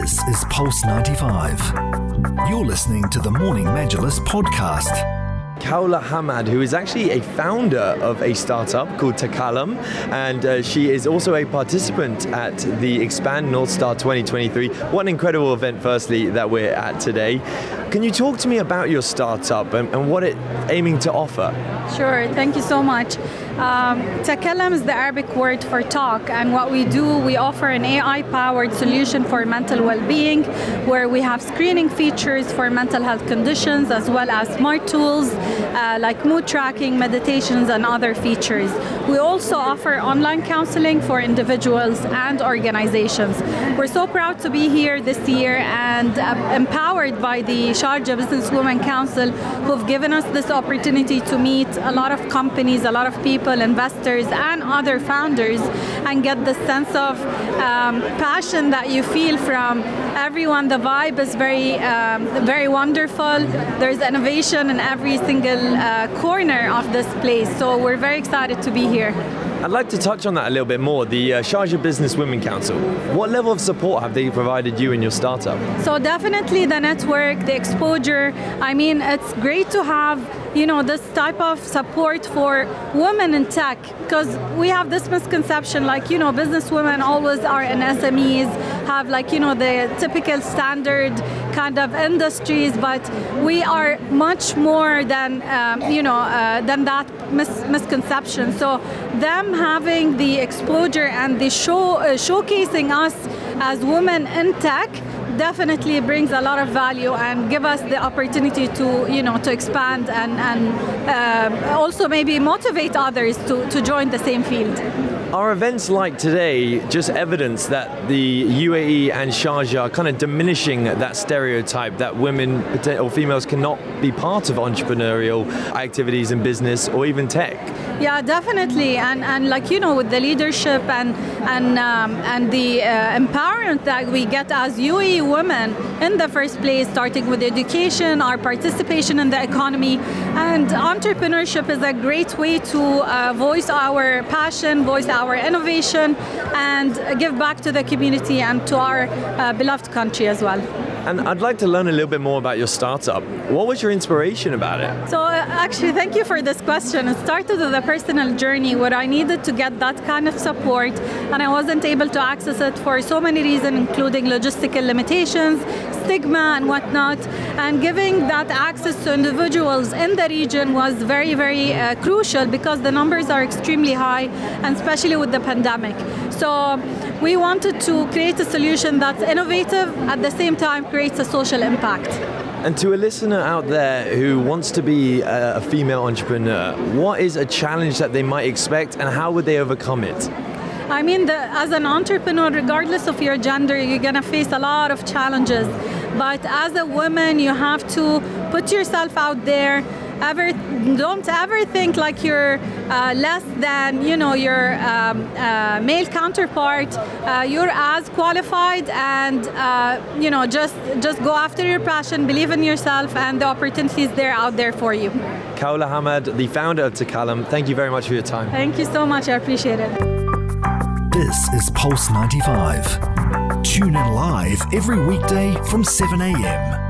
This is Pulse 95. You're listening to the Morning Majlis podcast. Khawla Hammad, who is actually a founder of a startup called Takalam, and uh, she is also a participant at the Expand North Star 2023. What an incredible event, firstly, that we're at today. Can you talk to me about your startup and, and what it's aiming to offer? Sure, thank you so much. Um, Takalam is the Arabic word for talk, and what we do, we offer an AI powered solution for mental well being where we have screening features for mental health conditions as well as smart tools uh, like mood tracking, meditations, and other features. We also offer online counseling for individuals and organizations. We're so proud to be here this year and uh, empowered by the Sharjah Business Women Council who've given us this opportunity to meet a lot of companies, a lot of people investors, and other founders, and get the sense of um, passion that you feel from everyone. The vibe is very, um, very wonderful. There's innovation in every single uh, corner of this place. So we're very excited to be here. I'd like to touch on that a little bit more. The uh, Sharjah Business Women Council. What level of support have they provided you in your startup? So definitely the network, the exposure. I mean, it's great to have you know this type of support for women in tech because we have this misconception like you know business women always are in SMEs have like you know the typical standard kind of industries but we are much more than um, you know uh, than that mis- misconception. So them having the exposure and the show uh, showcasing us as women in tech definitely brings a lot of value and give us the opportunity to you know to expand and and uh, also maybe motivate others to, to join the same field. Are events like today just evidence that the UAE and Sharjah are kind of diminishing that stereotype that women or females cannot be part of entrepreneurial activities in business or even tech? Yeah, definitely, and and like you know, with the leadership and and um, and the uh, empowerment that we get as UAE women in the first place, starting with education, our participation in the economy, and entrepreneurship is a great way to uh, voice our passion, voice our innovation, and give back to the community and to our uh, beloved country as well. And I'd like to learn a little bit more about your startup. What was your inspiration about it? So, uh, actually, thank you for this question. It started with a personal journey where I needed to get that kind of support, and I wasn't able to access it for so many reasons, including logistical limitations, stigma, and whatnot. And giving that access to individuals in the region was very, very uh, crucial because the numbers are extremely high, and especially with the pandemic. So, we wanted to create a solution that's innovative at the same time creates a social impact. And to a listener out there who wants to be a female entrepreneur, what is a challenge that they might expect and how would they overcome it? I mean, the, as an entrepreneur, regardless of your gender, you're going to face a lot of challenges. But as a woman, you have to put yourself out there ever don't ever think like you're uh, less than you know your um, uh, male counterpart. Uh, you're as qualified, and uh, you know just just go after your passion, believe in yourself, and the opportunities there out there for you. Khawla Hammad, the founder of Takalam, thank you very much for your time. Thank you so much. I appreciate it. This is Pulse 95. Tune in live every weekday from 7 a.m.